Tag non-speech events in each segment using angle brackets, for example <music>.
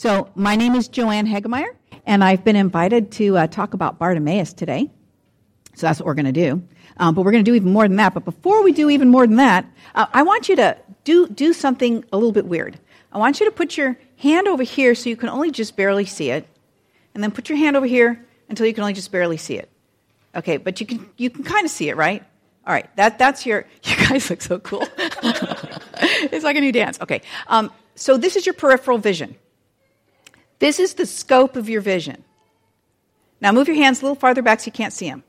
So, my name is Joanne Hagemeyer, and I've been invited to uh, talk about Bartimaeus today. So, that's what we're going to do. Um, but we're going to do even more than that. But before we do even more than that, uh, I want you to do, do something a little bit weird. I want you to put your hand over here so you can only just barely see it, and then put your hand over here until you can only just barely see it. Okay, but you can, you can kind of see it, right? All right, that, that's your. <laughs> You guys look so cool. <laughs> it's like a new dance. Okay, um, so this is your peripheral vision. This is the scope of your vision. Now move your hands a little farther back so you can't see them.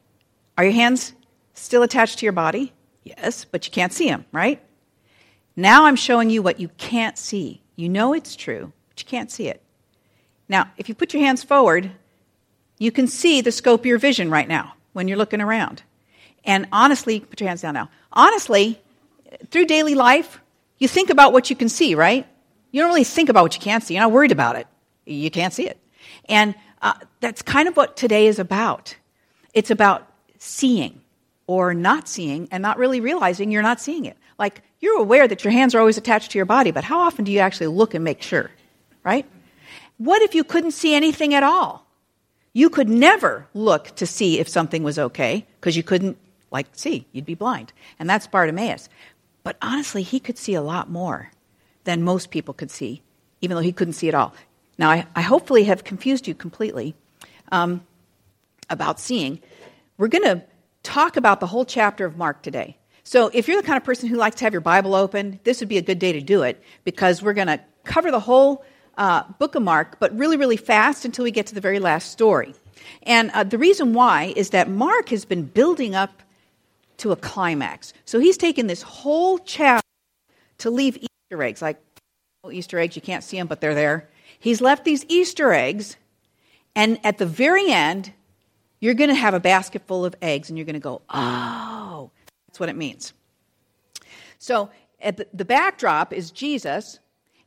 Are your hands still attached to your body? Yes, but you can't see them, right? Now I'm showing you what you can't see. You know it's true, but you can't see it. Now, if you put your hands forward, you can see the scope of your vision right now when you're looking around. And honestly, put your hands down now. Honestly, through daily life, you think about what you can see, right? You don't really think about what you can't see. You're not worried about it. You can't see it. And uh, that's kind of what today is about. It's about seeing or not seeing and not really realizing you're not seeing it. Like, you're aware that your hands are always attached to your body, but how often do you actually look and make sure, right? What if you couldn't see anything at all? You could never look to see if something was okay because you couldn't like see. You'd be blind. And that's Bartimaeus. But honestly, he could see a lot more than most people could see, even though he couldn't see at all. Now, I, I hopefully have confused you completely um, about seeing. We're going to talk about the whole chapter of Mark today. So, if you're the kind of person who likes to have your Bible open, this would be a good day to do it because we're going to cover the whole uh, book of Mark, but really, really fast until we get to the very last story. And uh, the reason why is that Mark has been building up to a climax. So he's taken this whole chapter to leave Easter eggs, like Easter eggs, you can't see them, but they're there. He's left these Easter eggs, and at the very end, you're going to have a basket full of eggs, and you're going to go, oh, that's what it means. So the, the backdrop is Jesus,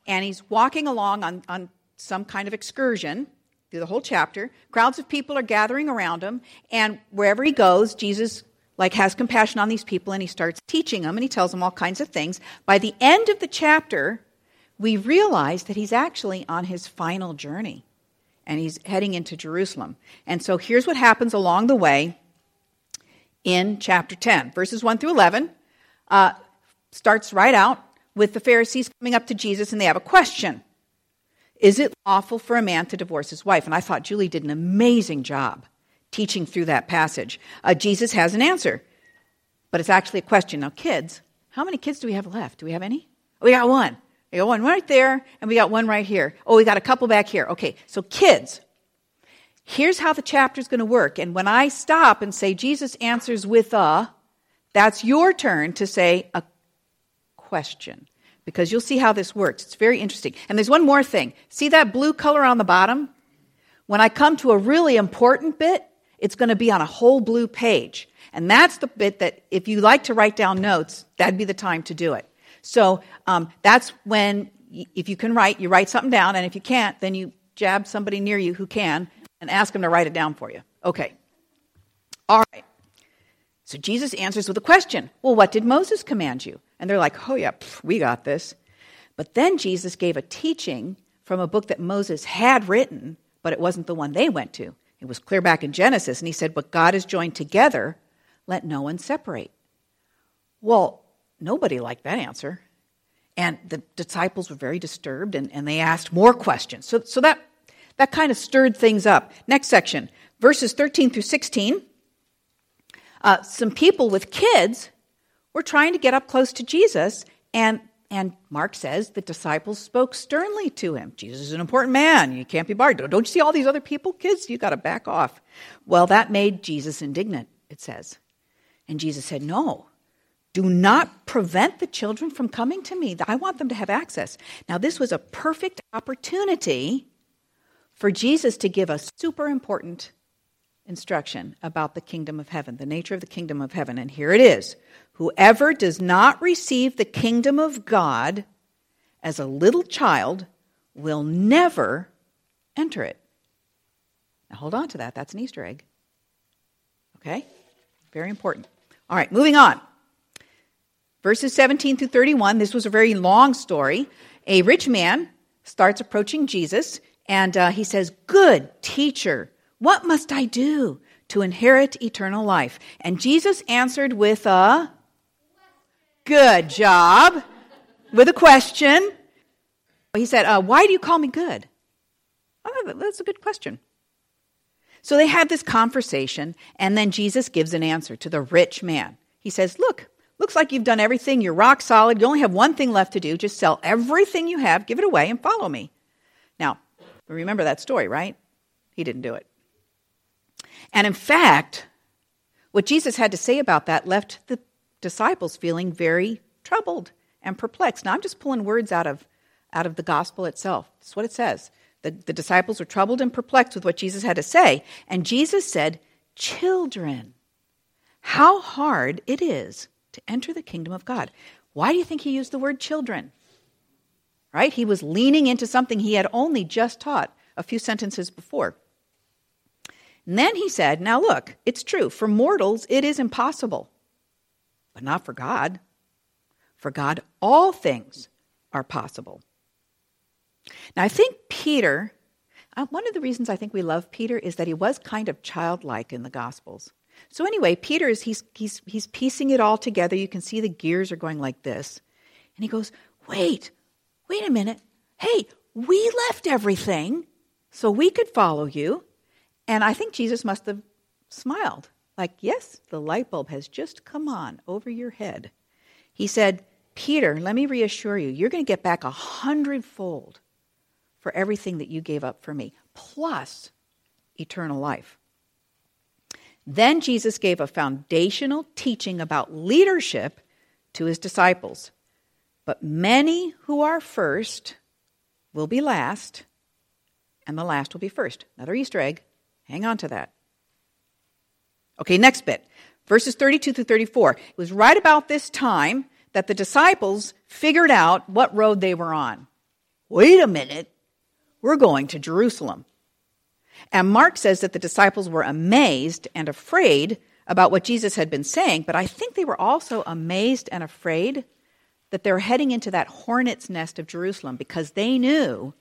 and he's walking along on, on some kind of excursion through the whole chapter. Crowds of people are gathering around him, and wherever he goes, Jesus like has compassion on these people and he starts teaching them and he tells them all kinds of things. By the end of the chapter, we realize that he's actually on his final journey and he's heading into Jerusalem. And so here's what happens along the way in chapter 10, verses 1 through 11. Uh, starts right out with the Pharisees coming up to Jesus and they have a question Is it lawful for a man to divorce his wife? And I thought Julie did an amazing job teaching through that passage. Uh, Jesus has an answer, but it's actually a question. Now, kids, how many kids do we have left? Do we have any? We got one. We got one right there, and we got one right here. Oh, we got a couple back here. Okay, so kids, here's how the chapter is going to work. And when I stop and say Jesus answers with a, that's your turn to say a question because you'll see how this works. It's very interesting. And there's one more thing. See that blue color on the bottom? When I come to a really important bit, it's going to be on a whole blue page. And that's the bit that, if you like to write down notes, that'd be the time to do it. So um, that's when, if you can write, you write something down, and if you can't, then you jab somebody near you who can and ask them to write it down for you. Okay. All right. So Jesus answers with a question Well, what did Moses command you? And they're like, Oh, yeah, pff, we got this. But then Jesus gave a teaching from a book that Moses had written, but it wasn't the one they went to. It was clear back in Genesis, and he said, What God has joined together, let no one separate. Well, nobody liked that answer. And the disciples were very disturbed, and, and they asked more questions. So, so that, that kind of stirred things up. Next section, verses 13 through 16. Uh, some people with kids were trying to get up close to Jesus, and and Mark says the disciples spoke sternly to him. Jesus is an important man. You can't be barred. Don't you see all these other people, kids? You got to back off. Well, that made Jesus indignant, it says. And Jesus said, No, do not prevent the children from coming to me. I want them to have access. Now, this was a perfect opportunity for Jesus to give a super important instruction about the kingdom of heaven, the nature of the kingdom of heaven. And here it is Whoever does not receive the kingdom of God as a little child will never enter it. Now hold on to that. That's an Easter egg. Okay? Very important. All right, moving on. Verses 17 through 31. This was a very long story. A rich man starts approaching Jesus And uh, he says, Good teacher, what must I do to inherit eternal life? And Jesus answered with a good job, with a question. He said, uh, Why do you call me good? Oh, that's a good question. So they had this conversation, and then Jesus gives an answer to the rich man. He says, Look, looks like you've done everything. You're rock solid. You only have one thing left to do. Just sell everything you have, give it away, and follow me. Now, remember that story, right? He didn't do it. And in fact, what Jesus had to say about that left the disciples feeling very troubled and perplexed. Now, I'm just pulling words out of, out of the gospel itself. That's what it says. The, the disciples were troubled and perplexed with what Jesus had to say. And Jesus said, Children, how hard it is to enter the kingdom of God. Why do you think he used the word children? Right? He was leaning into something he had only just taught a few sentences before. And then he said, Now look, it's true. For mortals, it is impossible, but not for God. For God, all things are possible. Now, I think Peter, uh, one of the reasons I think we love Peter is that he was kind of childlike in the Gospels. So, anyway, Peter is he's, he's, he's piecing it all together. You can see the gears are going like this. And he goes, Wait, wait a minute. Hey, we left everything so we could follow you. And I think Jesus must have smiled, like, Yes, the light bulb has just come on over your head. He said, Peter, let me reassure you, you're going to get back a hundredfold for everything that you gave up for me, plus eternal life. Then Jesus gave a foundational teaching about leadership to his disciples. But many who are first will be last, and the last will be first. Another Easter egg. Hang on to that. Okay, next bit. Verses 32 through 34. It was right about this time that the disciples figured out what road they were on. Wait a minute. We're going to Jerusalem. And Mark says that the disciples were amazed and afraid about what Jesus had been saying, but I think they were also amazed and afraid that they're heading into that hornet's nest of Jerusalem because they knew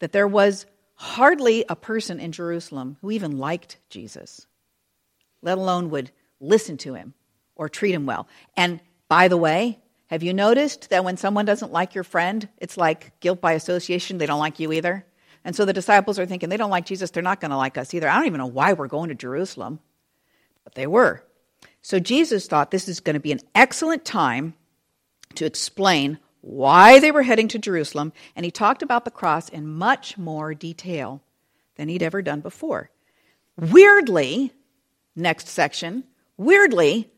that there was hardly a person in Jerusalem who even liked Jesus, let alone would listen to him or treat him well. And by the way, have you noticed that when someone doesn't like your friend, it's like guilt by association, they don't like you either? And so the disciples are thinking, they don't like Jesus, they're not going to like us either. I don't even know why we're going to Jerusalem. But they were. So Jesus thought this is going to be an excellent time to explain why they were heading to Jerusalem, and he talked about the cross in much more detail than he'd ever done before. Weirdly, next section, weirdly,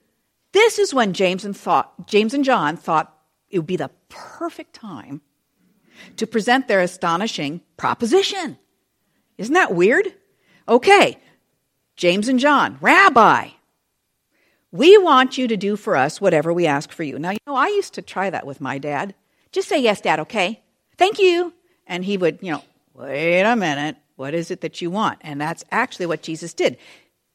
this is when James and, thought, James and John thought it would be the perfect time to present their astonishing proposition. Isn't that weird? Okay, James and John, Rabbi, we want you to do for us whatever we ask for you. Now, you know, I used to try that with my dad. Just say yes, Dad, okay? Thank you. And he would, you know, wait a minute. What is it that you want? And that's actually what Jesus did.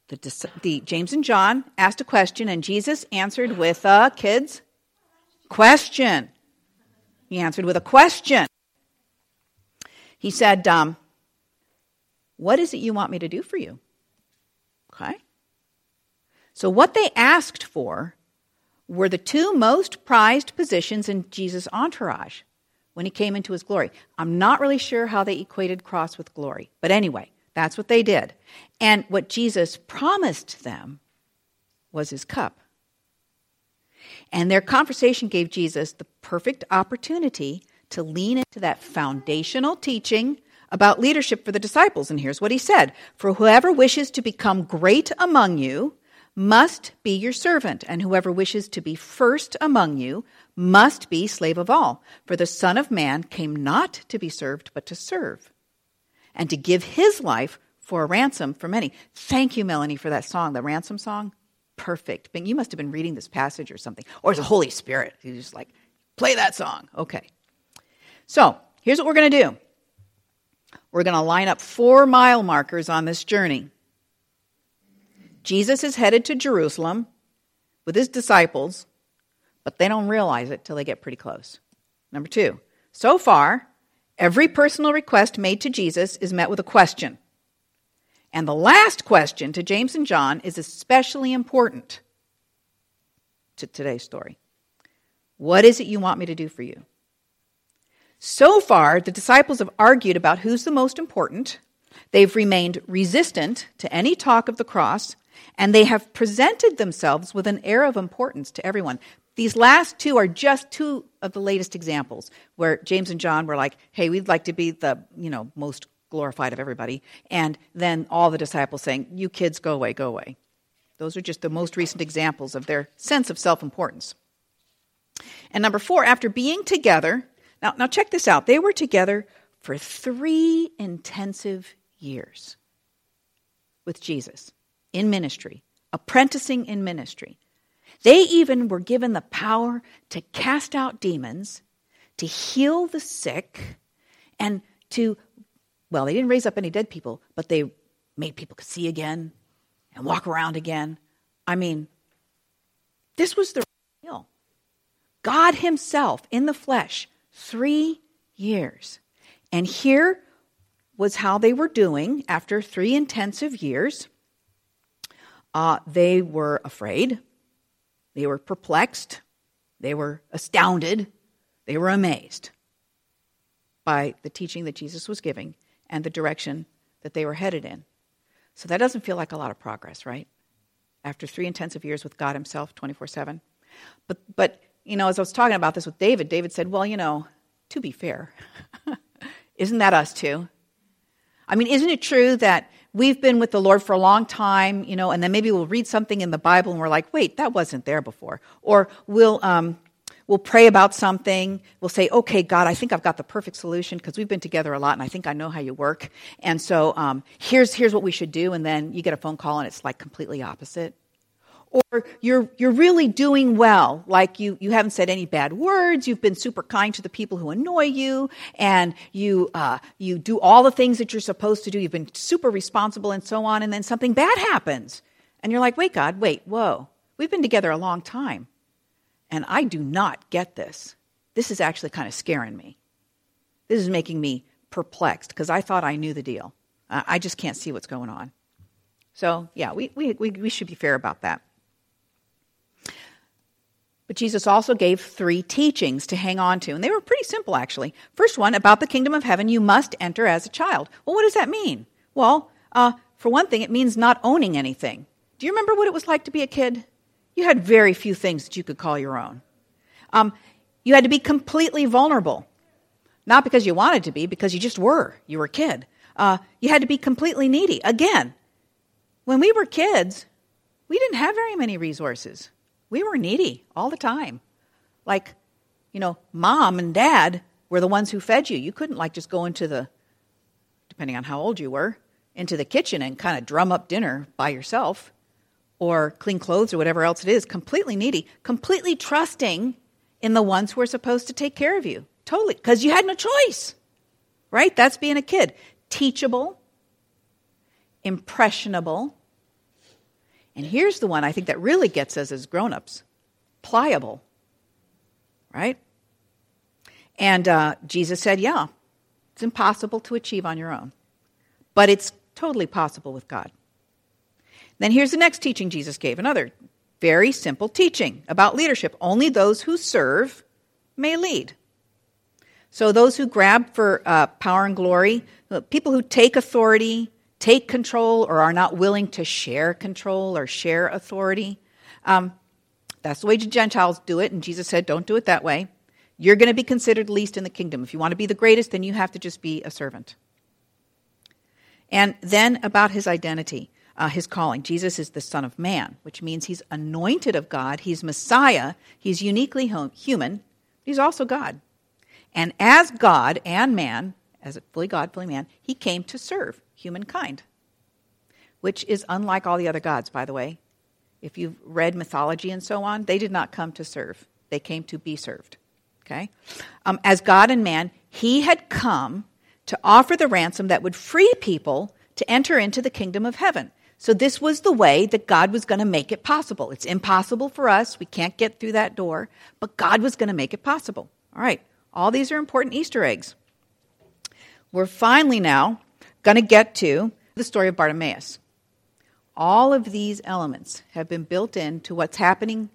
The, the James and John asked a question, and Jesus answered with a kids question. He answered with a question. He said, um, What is it you want me to do for you? Okay. So, what they asked for were the two most prized positions in Jesus' entourage when he came into his glory. I'm not really sure how they equated cross with glory, but anyway, that's what they did. And what Jesus promised them was his cup. And their conversation gave Jesus the perfect opportunity to lean into that foundational teaching about leadership for the disciples. And here's what he said For whoever wishes to become great among you must be your servant, and whoever wishes to be first among you must be slave of all. For the Son of Man came not to be served, but to serve, and to give his life for a ransom for many. Thank you, Melanie, for that song, the ransom song. Perfect. You must have been reading this passage or something. Or the Holy Spirit. He's just like, play that song. Okay. So here's what we're going to do we're going to line up four mile markers on this journey. Jesus is headed to Jerusalem with his disciples, but they don't realize it till they get pretty close. Number two, so far, Every personal request made to Jesus is met with a question. And the last question to James and John is especially important to today's story. What is it you want me to do for you? So far, the disciples have argued about who's the most important. They've remained resistant to any talk of the cross, and they have presented themselves with an air of importance to everyone. These last two are just two of the latest examples where James and John were like, "Hey, we'd like to be the, you know, most glorified of everybody." And then all the disciples saying, "You kids go away, go away." Those are just the most recent examples of their sense of self-importance. And number 4, after being together, now now check this out. They were together for 3 intensive years with Jesus in ministry, apprenticing in ministry. They even were given the power to cast out demons, to heal the sick, and to, well, they didn't raise up any dead people, but they made people see again and walk around again. I mean, this was the real. God Himself in the flesh, three years. And here was how they were doing after three intensive years. Uh, they were afraid. They were perplexed. They were astounded. They were amazed by the teaching that Jesus was giving and the direction that they were headed in. So that doesn't feel like a lot of progress, right? After three intensive years with God Himself, 24 7. But, but, you know, as I was talking about this with David, David said, well, you know, to be fair, <laughs> isn't that us too? I mean, isn't it true that we've been with the Lord for a long time, you know, and then maybe we'll read something in the Bible and we're like, wait, that wasn't there before. Or we'll, um, we'll pray about something. We'll say, okay, God, I think I've got the perfect solution because we've been together a lot and I think I know how you work. And so um, here's, here's what we should do. And then you get a phone call and it's like completely opposite or you're, you're really doing well, like you, you haven't said any bad words, you've been super kind to the people who annoy you, and you, uh, you do all the things that you're supposed to do, you've been super responsible and so on, and then something bad happens. And you're like, wait, God, wait, whoa, we've been together a long time, and I do not get this. This is actually kind of scaring me. This is making me perplexed because I thought I knew the deal. I just can't see what's going on. So, yeah, we, we, we should be fair about that. But Jesus also gave three teachings to hang on to, and they were pretty simple, actually. First one, about the kingdom of heaven, you must enter as a child. Well, what does that mean? Well, uh, for one thing, it means not owning anything. Do you remember what it was like to be a kid? You had very few things that you could call your own. Um, you had to be completely vulnerable. Not because you wanted to be, because you just were. You were a kid. Uh, you had to be completely needy. Again, when we were kids, we didn't have very many resources we were needy all the time. Like, you know, mom and dad were the ones who fed you. You couldn't, like, just go into the, depending on how old you were, into the kitchen and kind of drum up dinner by yourself or clean clothes or whatever else it is. Completely needy, completely trusting in the ones who are supposed to take care of you. Totally. Because you had no choice, right? That's being a kid. Teachable, impressionable, and here's the one I think that really gets us as grown-ups pliable, right? And uh, Jesus said, yeah, it's impossible to achieve on your own, but it's totally possible with God. Then here's the next teaching Jesus gave another very simple teaching about leadership. Only those who serve may lead. So, those who grab for uh, power and glory, people who take authority, take control or are not willing to share control or share authority. Um, that's the way the Gentiles do it, and Jesus said, don't do it that way. You're going to be considered least in the kingdom. If you want to be the greatest, then you have to just be a servant. And then about his identity, uh, his calling. Jesus is the Son of Man, which means he's anointed of God, he's Messiah, he's uniquely human, he's also God. And as God and man, as fully God, fully man, he came to serve humankind, which is unlike all the other gods, by the way. If you've read mythology and so on, they did not come to serve, they came to be served. Okay? Um, as God and man, he had come to offer the ransom that would free people to enter into the kingdom of heaven. So, this was the way that God was going to make it possible. It's impossible for us. We can't get through that door, but God was going to make it possible. All right, all these are important Easter eggs. we're finally now going to get to the story of Bartimaeus. All of these elements have been built into what's happening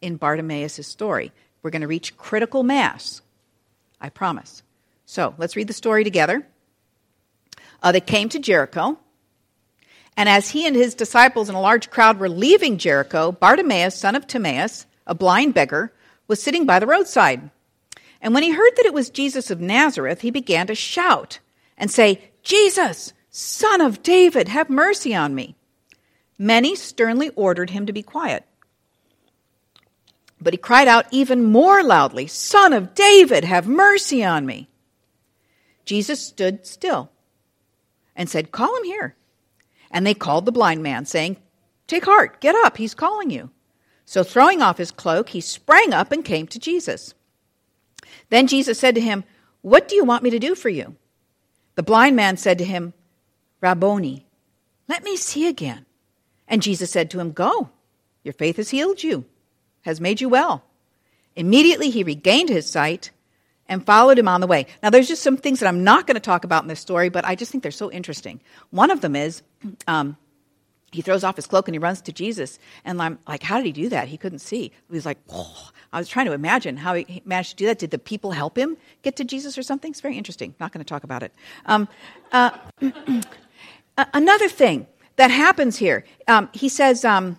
in Bartimaeus' story. We're going to reach critical mass, I promise. So let's read the story together. Uh, they came to Jericho, and as he and his disciples and a large crowd were leaving Jericho, Bartimaeus, son of Timaeus, a blind beggar, was sitting by the roadside. And when he heard that it was Jesus of Nazareth, he began to shout and say, Jesus, son of David, have mercy on me. Many sternly ordered him to be quiet. But he cried out even more loudly, Son of David, have mercy on me. Jesus stood still and said, Call him here. And they called the blind man, saying, Take heart, get up, he's calling you. So throwing off his cloak, he sprang up and came to Jesus. Then Jesus said to him, What do you want me to do for you? The blind man said to him, Rabboni, let me see again. And Jesus said to him, Go, your faith has healed you, has made you well. Immediately he regained his sight and followed him on the way. Now, there's just some things that I'm not going to talk about in this story, but I just think they're so interesting. One of them is um, he throws off his cloak and he runs to Jesus. And I'm like, how did he do that? He couldn't see. He was like, oh. I was trying to imagine how he managed to do that. Did the people help him get to Jesus or something? It's very interesting. Not going to talk about it. Um, uh, <clears throat> another thing that happens here, um, he says, um,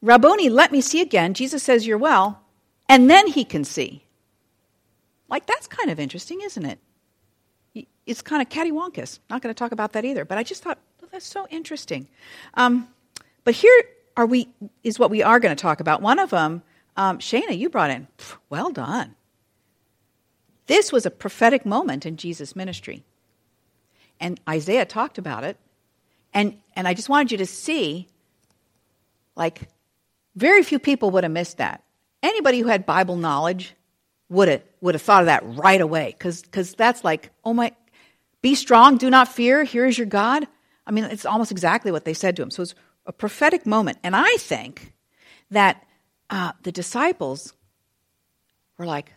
Rabboni, let me see again. Jesus says, You're well. And then he can see. Like, that's kind of interesting, isn't it? It's kind of cattywonkus. Not going to talk about that either. But I just thought, that's so interesting. Um, but here are we is what we are going to talk about. One of them, um, Shana, you brought in. Well done. This was a prophetic moment in Jesus' ministry. And Isaiah talked about it. And, and I just wanted you to see, like, very few people would have missed that. Anybody who had Bible knowledge would have, would have thought of that right away. Because that's like, oh my, be strong, do not fear, here is your God. I mean, it's almost exactly what they said to him. So it's a prophetic moment. And I think that uh, the disciples were like,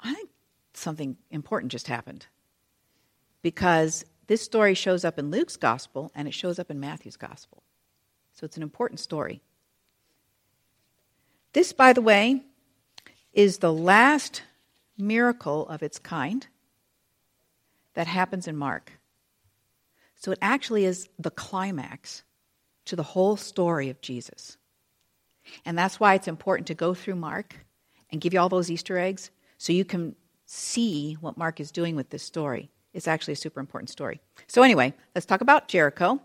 I think something important just happened. Because this story shows up in Luke's gospel and it shows up in Matthew's gospel. So it's an important story. This, by the way, is the last miracle of its kind that happens in Mark. So it actually is the climax to the whole story of Jesus. And that's why it's important to go through Mark and give you all those Easter eggs so you can see what Mark is doing with this story. It's actually a super important story. So, anyway, let's talk about Jericho.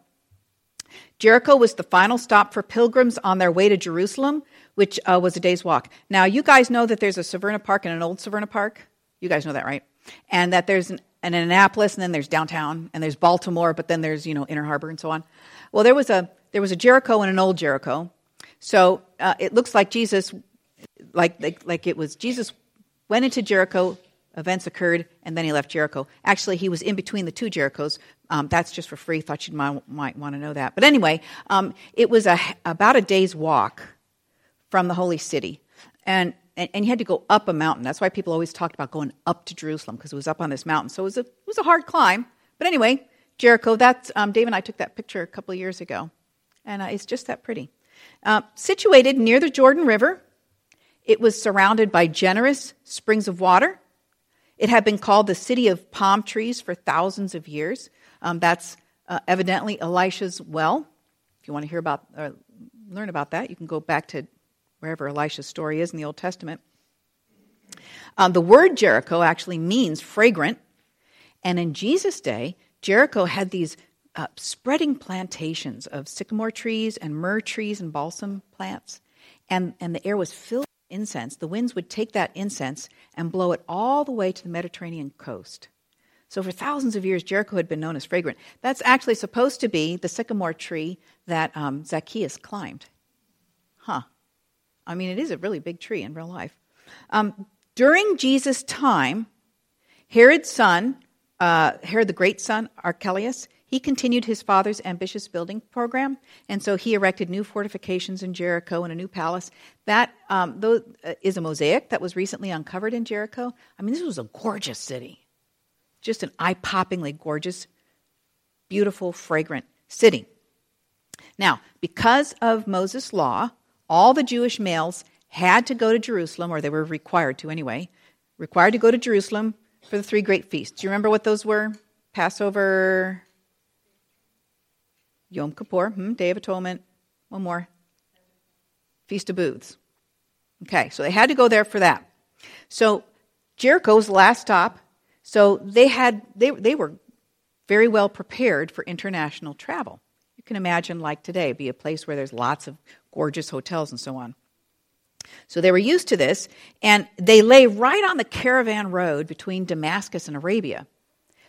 Jericho was the final stop for pilgrims on their way to Jerusalem, which uh, was a day's walk. Now, you guys know that there's a Severna Park and an old Severna Park. You guys know that, right? And that there's an, an Annapolis, and then there's downtown, and there's Baltimore, but then there's you know Inner Harbor and so on. Well, there was a there was a Jericho and an old Jericho. So uh, it looks like Jesus, like, like like it was Jesus went into Jericho. Events occurred, and then he left Jericho. Actually, he was in between the two Jerichos. Um, that's just for free. Thought you might, might want to know that. But anyway, um, it was a, about a day's walk from the holy city, and, and and you had to go up a mountain. That's why people always talked about going up to Jerusalem because it was up on this mountain. So it was a it was a hard climb. But anyway, Jericho. That's um, Dave and I took that picture a couple of years ago and uh, it's just that pretty. Uh, situated near the Jordan River, it was surrounded by generous springs of water. It had been called the city of palm trees for thousands of years. Um, that's uh, evidently Elisha's well. If you want to hear about or learn about that, you can go back to wherever Elisha's story is in the Old Testament. Um, the word Jericho actually means fragrant, and in Jesus' day, Jericho had these uh, spreading plantations of sycamore trees and myrrh trees and balsam plants. And, and the air was filled with incense. The winds would take that incense and blow it all the way to the Mediterranean coast. So for thousands of years, Jericho had been known as fragrant. That's actually supposed to be the sycamore tree that um, Zacchaeus climbed. Huh. I mean, it is a really big tree in real life. Um, during Jesus' time, Herod's son, uh, Herod the great son, Archelaus, he continued his father's ambitious building program, and so he erected new fortifications in Jericho and a new palace. That um, though, is a mosaic that was recently uncovered in Jericho. I mean, this was a gorgeous city. just an eye poppingly gorgeous, beautiful, fragrant city. Now, because of Moses' law, all the Jewish males had to go to Jerusalem, or they were required to anyway, required to go to Jerusalem for the three great feasts. Do you remember what those were? Passover, Yom Kippur, hmm, Day of Atonement, one more, Feast of Booths. Okay, so they had to go there for that. So Jericho was the last stop. So they had they they were very well prepared for international travel. You can imagine, like today, be a place where there's lots of gorgeous hotels and so on. So they were used to this, and they lay right on the caravan road between Damascus and Arabia.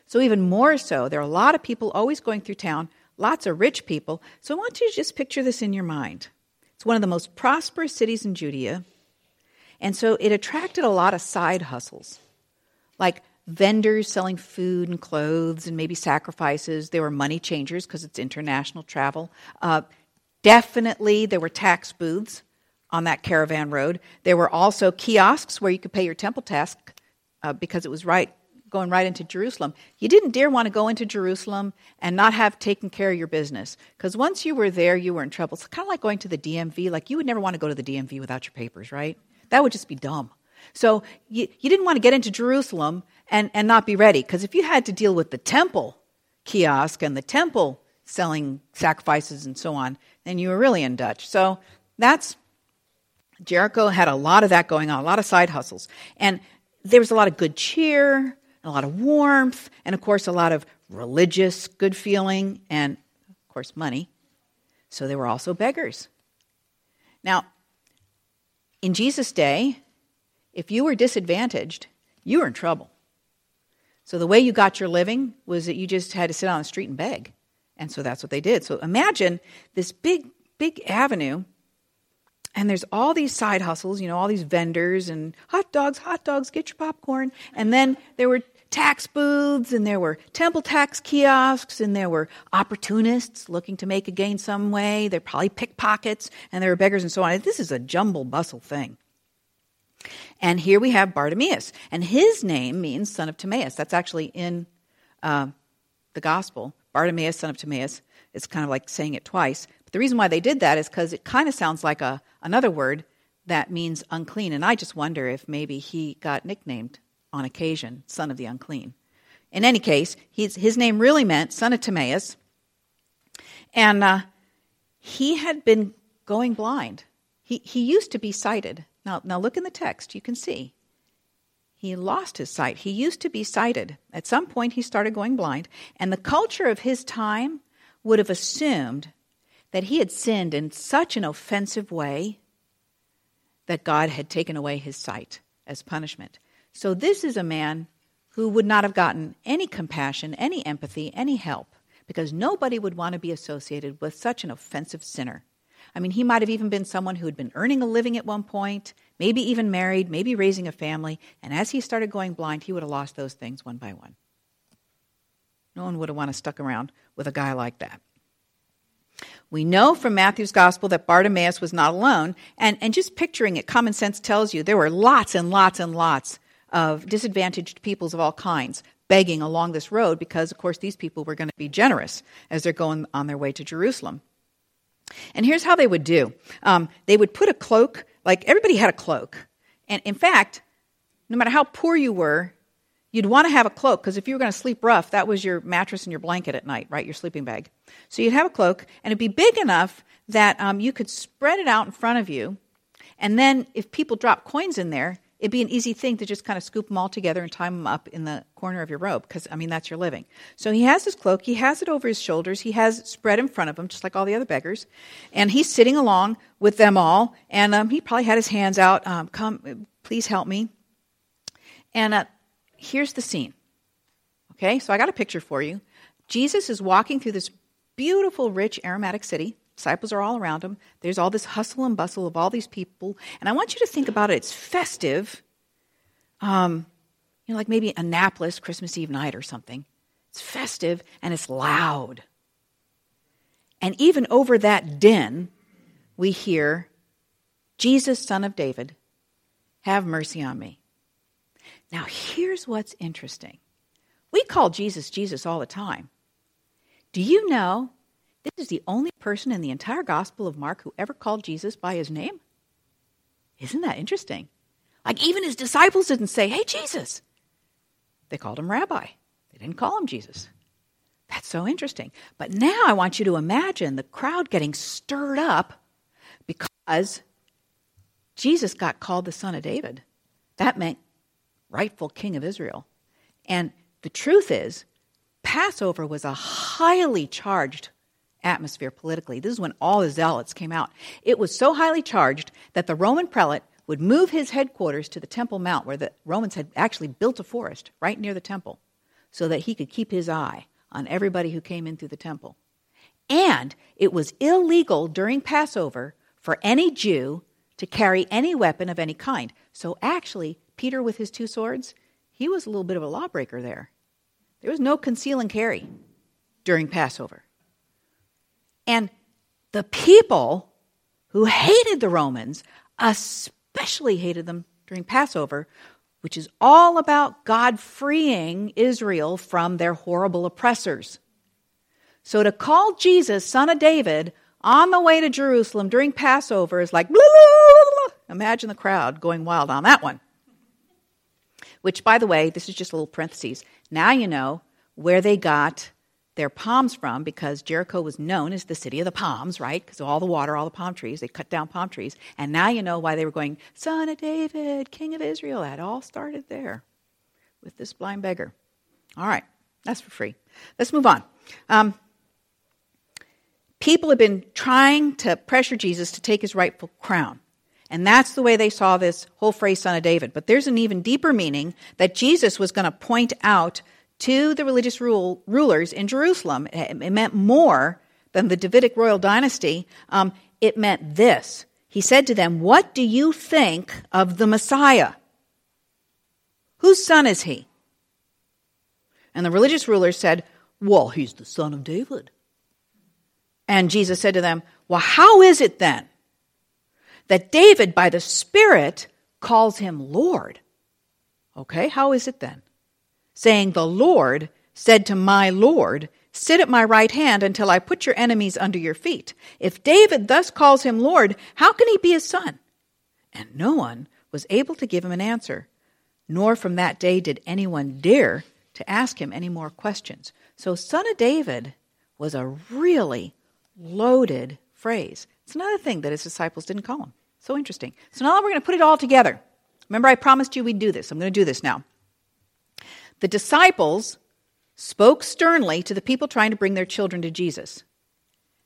So, even more so, there are a lot of people always going through town, lots of rich people. So, I want you to just picture this in your mind. It's one of the most prosperous cities in Judea, and so it attracted a lot of side hustles, like vendors selling food and clothes and maybe sacrifices. There were money changers because it's international travel. Uh, definitely, there were tax booths on that caravan road. There were also kiosks where you could pay your temple tax uh, because it was right going right into Jerusalem. You didn't dare want to go into Jerusalem and not have taken care of your business because once you were there, you were in trouble. It's kind of like going to the DMV. Like you would never want to go to the DMV without your papers, right? That would just be dumb. So you, you didn't want to get into Jerusalem and, and not be ready because if you had to deal with the temple kiosk and the temple selling sacrifices and so on, then you were really in Dutch. So that's Jericho had a lot of that going on, a lot of side hustles. And there was a lot of good cheer, a lot of warmth, and of course, a lot of religious good feeling, and of course, money. So they were also beggars. Now, in Jesus' day, if you were disadvantaged, you were in trouble. So the way you got your living was that you just had to sit on the street and beg. And so that's what they did. So imagine this big, big avenue and there's all these side hustles, you know, all these vendors and hot dogs, hot dogs, get your popcorn. And then there were tax booths and there were temple tax kiosks and there were opportunists looking to make a gain some way. They're probably pickpockets and there were beggars and so on. This is a jumble bustle thing. And here we have Bartimaeus. And his name means son of Timaeus. That's actually in uh, the gospel. Bartimaeus, son of Timaeus. It's kind of like saying it twice. But the reason why they did that is because it kind of sounds like a, another word that means unclean. And I just wonder if maybe he got nicknamed on occasion, son of the unclean. In any case, his name really meant son of Timaeus. And uh, he had been going blind. He, he used to be sighted. Now, now look in the text, you can see. He lost his sight. He used to be sighted. At some point, he started going blind. And the culture of his time would have assumed that he had sinned in such an offensive way that God had taken away his sight as punishment. So, this is a man who would not have gotten any compassion, any empathy, any help, because nobody would want to be associated with such an offensive sinner. I mean, he might have even been someone who had been earning a living at one point, maybe even married, maybe raising a family, and as he started going blind, he would have lost those things one by one. No one would have wanted to stuck around with a guy like that. We know from Matthew's gospel that Bartimaeus was not alone, and, and just picturing it, common sense tells you there were lots and lots and lots of disadvantaged peoples of all kinds begging along this road because, of course, these people were going to be generous as they're going on their way to Jerusalem. And here's how they would do um, they would put a cloak, like everybody had a cloak. And in fact, no matter how poor you were, You'd want to have a cloak because if you were going to sleep rough, that was your mattress and your blanket at night, right? Your sleeping bag. So you'd have a cloak, and it'd be big enough that um, you could spread it out in front of you. And then if people drop coins in there, it'd be an easy thing to just kind of scoop them all together and tie them up in the corner of your robe because, I mean, that's your living. So he has his cloak, he has it over his shoulders, he has it spread in front of him, just like all the other beggars. And he's sitting along with them all, and um, he probably had his hands out, um, come, please help me. And uh, here's the scene. Okay, so I got a picture for you. Jesus is walking through this beautiful, rich, aromatic city. Disciples are all around him. There's all this hustle and bustle of all these people. And I want you to think about it. It's festive. Um, you know, like maybe Annapolis, Christmas Eve night or something. It's festive and it's loud. And even over that din, we hear, Jesus, son of David, have mercy on me. Now, here's what's interesting. We call Jesus Jesus all the time. Do you know this is the only person in the entire Gospel of Mark who ever called Jesus by his name? Isn't that interesting? Like, even his disciples didn't say, Hey, Jesus. They called him Rabbi, they didn't call him Jesus. That's so interesting. But now I want you to imagine the crowd getting stirred up because Jesus got called the Son of David. That meant rightful King of Israel. And the truth is, Passover was a highly charged atmosphere politically. This is when all the zealots came out. It was so highly charged that the Roman prelate would move his headquarters to the Temple Mount, where the Romans had actually built a forest right near the temple, so that he could keep his eye on everybody who came in through the temple. And it was illegal during Passover for any Jew to carry any weapon of any kind. So actually, Peter with his two swords, he was a little bit of a lawbreaker there. There was no conceal and carry during Passover. And the people who hated the Romans especially hated them during Passover, which is all about God freeing Israel from their horrible oppressors. So to call Jesus, son of David, on the way to Jerusalem during Passover is like, blah, blah, blah, imagine the crowd going wild on that one. Which, by the way, this is just a little parenthesis. Now you know where they got their palms from because Jericho was known as the city of the palms, right? Because of all the water, all the palm trees. They cut down palm trees. And now you know why they were going, Son of David, King of Israel. That all started there with this blind beggar. All right, that's for free. Let's move on. Um, people have been trying to pressure Jesus to take his rightful crown. And that's the way they saw this whole phrase, son of David. But there's an even deeper meaning that Jesus was going to point out to the religious rule, rulers in Jerusalem. It, meant more than the Davidic royal dynasty. Um, it meant this. He said to them, What do you think of the Messiah? Whose son is he? And the religious rulers said, Well, he's the son of David. And Jesus said to them, Well, how is it then that David, by the Spirit, calls him Lord? Okay, how is it then? Saying, The Lord said to my Lord, Sit at my right hand until I put your enemies under your feet. If David thus calls him Lord, how can he be his son? And no one was able to give him an answer, nor from that day did anyone dare to ask him any more questions. So, son of David was a really loaded phrase. It's another thing that his disciples didn't call him. So interesting. So now we're going to put it all together. Remember, I promised you we'd do this. I'm going to do this now. The disciples spoke sternly to the people trying to bring their children to Jesus.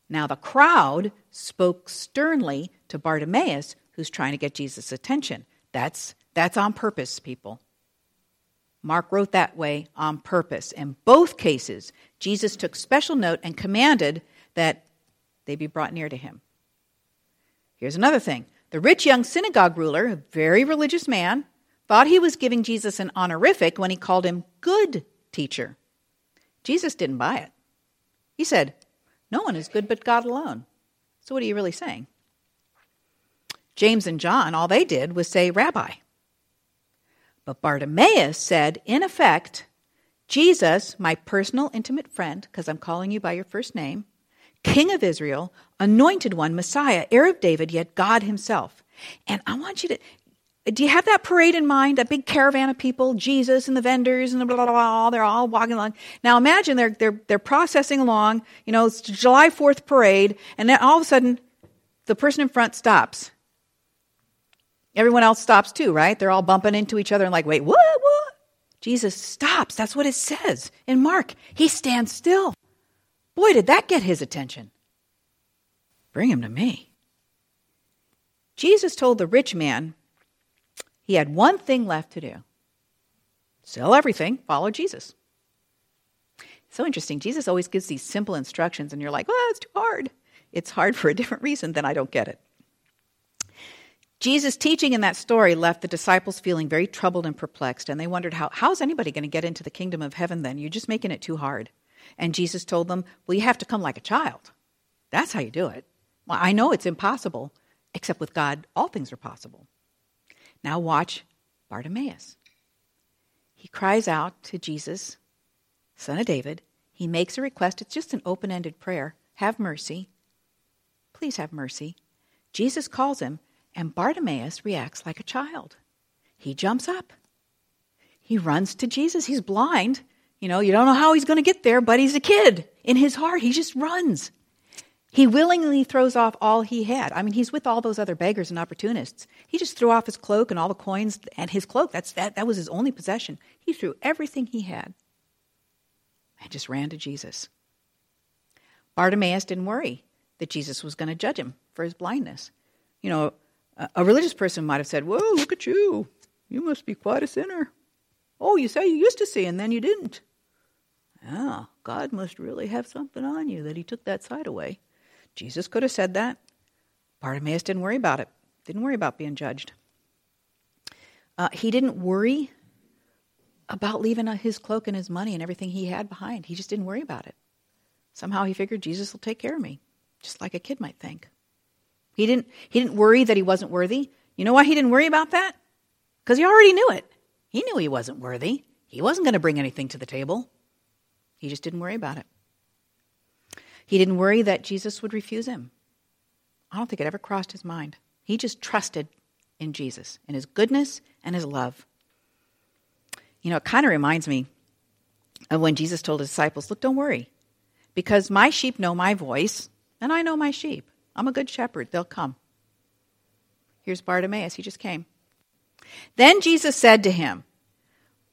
Now, the crowd spoke sternly to Bartimaeus, who's trying to get Jesus' attention. That's, that's on purpose, people. Mark wrote that way on purpose. In both cases, Jesus took special note and commanded that they be brought near to him. Here's another thing the rich young synagogue ruler, a very religious man, thought he was giving Jesus an honorific when he called him good teacher. Jesus didn't buy it. He said, No one is good but God alone. So, what are you really saying? James and John, all they did was say, Rabbi. But Bartimaeus said, in effect, Jesus, my personal intimate friend, because I'm calling you by your first name, King of Israel, anointed one, Messiah, heir of David, yet God himself. And I want you to, do you have that parade in mind? That big caravan of people, Jesus and the vendors and the blah blah blah. They're all walking along. Now imagine they're they're they're processing along. You know, it's July Fourth parade, and then all of a sudden, the person in front stops. Everyone else stops too, right? They're all bumping into each other and like, wait, what? What? Jesus stops. That's what it says in Mark. He stands still. Boy, did that get his attention. Bring him to me. Jesus told the rich man he had one thing left to do sell everything, follow Jesus. So interesting. Jesus always gives these simple instructions, and you're like, well, it's too hard. It's hard for a different reason, then I don't get it. Jesus' teaching in that story left the disciples feeling very troubled and perplexed, and they wondered how how's anybody going to get into the kingdom of heaven then? You're just making it too hard. And Jesus told them, Well, you have to come like a child. That's how you do it. Well, I know it's impossible, except with God, all things are possible. Now watch Bartimaeus. He cries out to Jesus, son of David, he makes a request. It's just an open ended prayer Have mercy. Please have mercy. Jesus calls him, and Bartimaeus reacts like a child. He jumps up. He runs to Jesus. He's blind. You know, you don't know how he's going to get there, but he's a kid. In his heart, he just runs. He willingly throws off all he had. I mean, he's with all those other beggars and opportunists. He just threw off his cloak and all the coins and his cloak. That's that that was his only possession. He threw everything he had and just ran to Jesus. Bartimaeus didn't worry that Jesus was going to judge him for his blindness. You know, a, a religious person might have said, Whoa, look at you. You must be quite a sinner. Oh, you say you used to see and then you didn't. Ah, God must really have something on you that he took that sight away. Jesus could have said that. Bartimaeus didn't worry about it, didn't worry about being judged. Uh, he didn't worry about leaving his cloak and his money and everything he had behind. He just didn't worry about it. Somehow he figured Jesus will take care of me, just like a kid might think. He didn't, he didn't worry that he wasn't worthy. You know why he didn't worry about that? Because he already knew it. He knew he wasn't worthy. He wasn't going to bring anything to the table. He just didn't worry about it. He didn't worry that Jesus would refuse him. I don't think it ever crossed his mind. He just trusted in Jesus, in his goodness and his love. You know, it kind of reminds me of when Jesus told his disciples, Look, don't worry, because my sheep know my voice, and I know my sheep. I'm a good shepherd. They'll come. Here's Bartimaeus. He just came. Then Jesus said to him,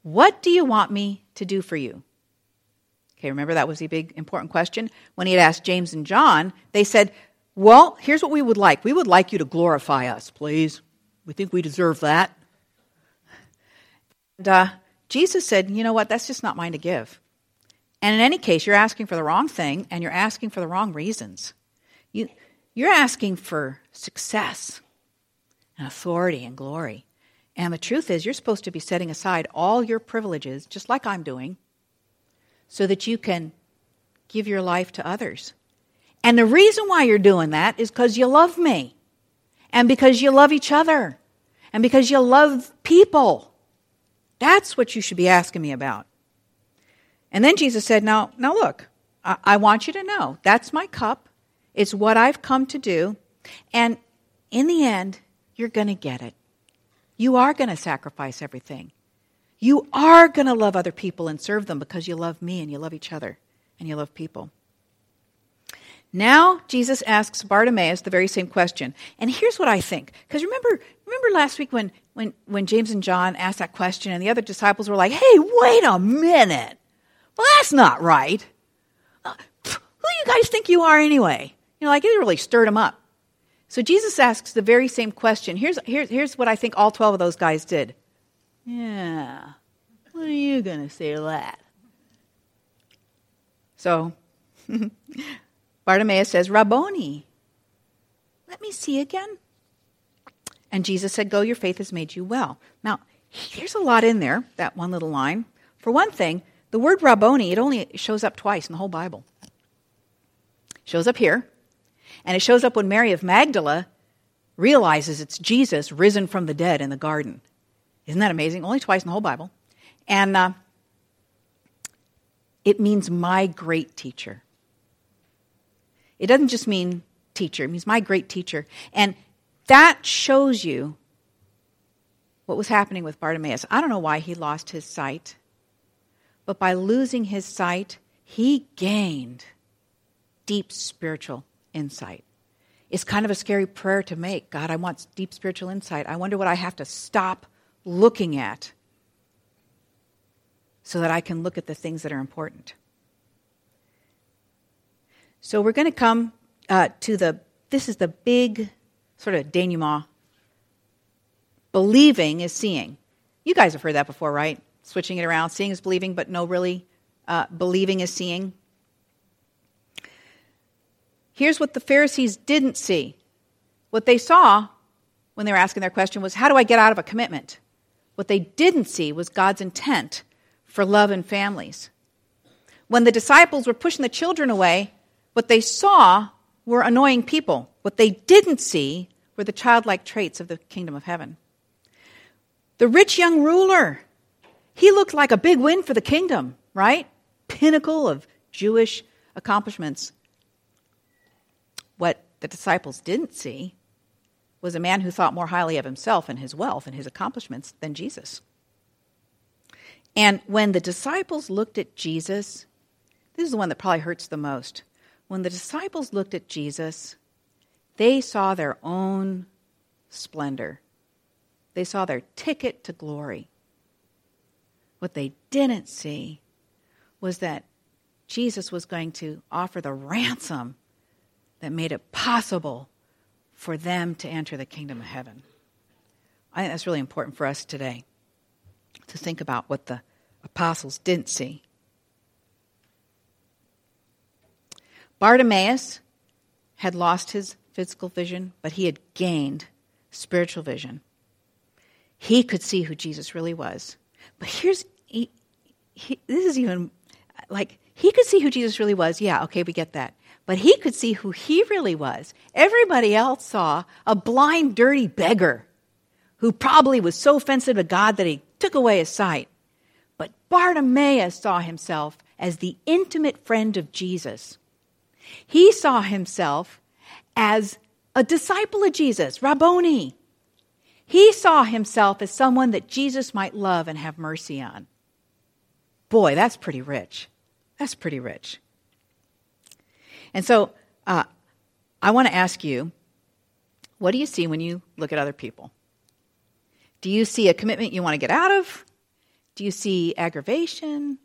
What do you want me to do for you? Okay, remember that was the big important question? When he had asked James and John, they said, Well, here's what we would like. We would like you to glorify us, please. We think we deserve that. And uh, Jesus said, You know what? That's just not mine to give. And in any case, you're asking for the wrong thing and you're asking for the wrong reasons. You, you're asking for success and authority and glory. And the truth is, you're supposed to be setting aside all your privileges, just like I'm doing, so that you can give your life to others. And the reason why you're doing that is because you love me, and because you love each other, and because you love people. That's what you should be asking me about. And then Jesus said, Now, now look, I, I want you to know that's my cup. It's what I've come to do. And in the end, you're going to get it. You are going to sacrifice everything. You are going to love other people and serve them because you love me and you love each other and you love people. Now Jesus asks Bartimaeus the very same question. And here's what I think. Because remember, remember last week when, when, when James and John asked that question and the other disciples were like, hey, wait a minute. Well, that's not right. Uh, who do you guys think you are anyway? You know, like it really stirred them up. So Jesus asks the very same question. Here's, here's, here's what I think all 12 of those guys did. Yeah, what are you going to say to that? So <laughs> Bartimaeus says, Rabboni, let me see again. And Jesus said, Go, your faith has made you well. Now, there's a lot in there, that one little line. For one thing, the word Rabboni, it only shows up twice in the whole Bible. It shows up here, and it shows up when Mary of Magdala realizes it's Jesus risen from the dead in the garden. Isn't that amazing? Only twice in the whole Bible. And uh, it means my great teacher. It doesn't just mean teacher, it means my great teacher. And that shows you what was happening with Bartimaeus. I don't know why he lost his sight, but by losing his sight, he gained deep spiritual insight. It's kind of a scary prayer to make. God, I want deep spiritual insight. I wonder what I have to stop looking at so that I can look at the things that are important. So we're going to come uh, to the, this is the big sort of denouement. Believing is seeing. You guys have heard that before, right? Switching it around. Seeing is believing, but no, really, uh, believing is seeing. Here's what the Pharisees didn't see. What they saw when they were asking their question was, How do I get out of a commitment? What they didn't see was God's intent for love and families. When the disciples were pushing the children away, what they saw were annoying people. What they didn't see were the childlike traits of the kingdom of heaven. The rich young ruler, he looked like a big win for the kingdom, right? pinnacle of Jewish accomplishments. What the disciples didn't see was a man who thought more highly of himself and his wealth and his accomplishments than Jesus. And when the disciples looked at Jesus, this is the one that probably hurts the most. When the disciples looked at Jesus, they saw their own splendor. They saw their ticket to glory. What they didn't see was that Jesus was going to offer the ransom that made it possible for them to enter the kingdom of heaven. I think that's really important for us today to think about what the apostles didn't see. Bartimaeus had lost his physical vision, but he had gained spiritual vision. He could see who Jesus really was. But here's he, he, this is even like he could see who Jesus really was. Yeah, okay, we get that. But he could see who he really was. Everybody else saw a blind, dirty beggar who probably was so offensive to God that he took away his sight. But Bartimaeus saw himself as the intimate friend of Jesus. He saw himself as a disciple of Jesus, Rabboni. He saw himself as someone that Jesus might love and have mercy on. Boy, that's pretty rich. That's pretty rich. And so uh, I want to ask you what do you see when you look at other people? Do you see a commitment you want to get out of? Do you see aggravation?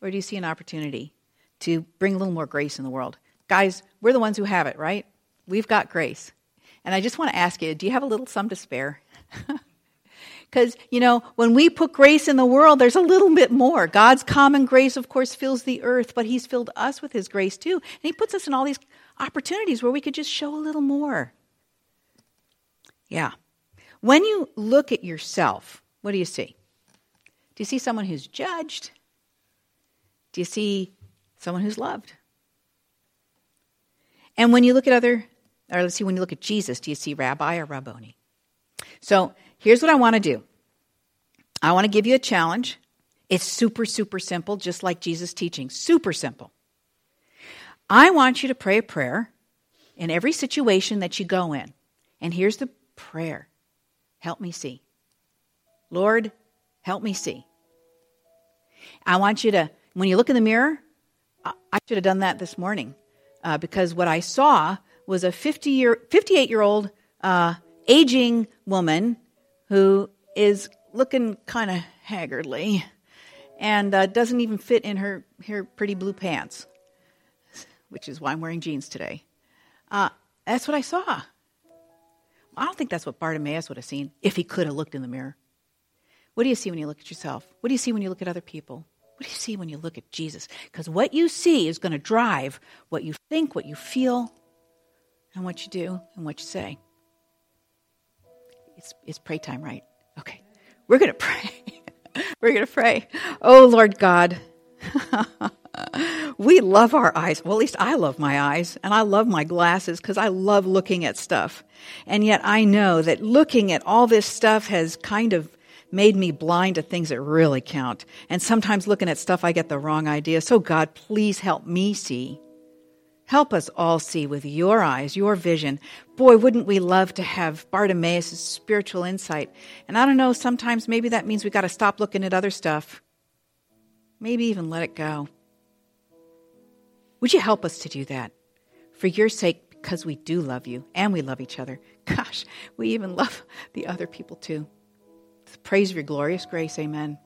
Or do you see an opportunity to bring a little more grace in the world? Guys, we're the ones who have it, right? We've got grace. And I just want to ask you do you have a little sum to spare? <laughs> Because, you know, when we put grace in the world, there's a little bit more. God's common grace, of course, fills the earth, but He's filled us with His grace too. And He puts us in all these opportunities where we could just show a little more. Yeah. When you look at yourself, what do you see? Do you see someone who's judged? Do you see someone who's loved? And when you look at other, or let's see, when you look at Jesus, do you see rabbi or rabboni? So here's what I want to do I want to give you a challenge. It's super, super simple, just like Jesus' teaching. Super simple. I want you to pray a prayer in every situation that you go in. And here's the prayer Help me see. Lord, help me see. I want you to, when you look in the mirror, I should have done that this morning uh, because what I saw was a 50 year, 58 year old uh, aging woman who is looking kind of haggardly and uh, doesn't even fit in her, her pretty blue pants, which is why I'm wearing jeans today. Uh, that's what I saw. I don't think that's what Bartimaeus would have seen if he could have looked in the mirror. What do you see when you look at yourself? What do you see when you look at other people? What do you see when you look at Jesus? Because what you see is going to drive what you think, what you feel, and what you do and what you say. It's, it's pray time, right? Okay. We're going <laughs> to pray. We're going to pray. Oh, Lord God. <laughs> we love our eyes. Well, at least I love my eyes and I love my glasses because I love looking at stuff. And yet I know that looking at all this stuff has kind of made me blind to things that really count. And sometimes looking at stuff, I get the wrong idea. So, God, please help me see. Help us all see with your eyes, your vision. Boy, wouldn't we love to have Bartimaeus' spiritual insight. And I don't know, sometimes maybe that means we got to stop looking at other stuff. Maybe even let it go. Would you help us to do that? For your sake, because we do love you and we love each other. <laughs> Gosh, we even love the other people too. Praise your glorious grace. Amen.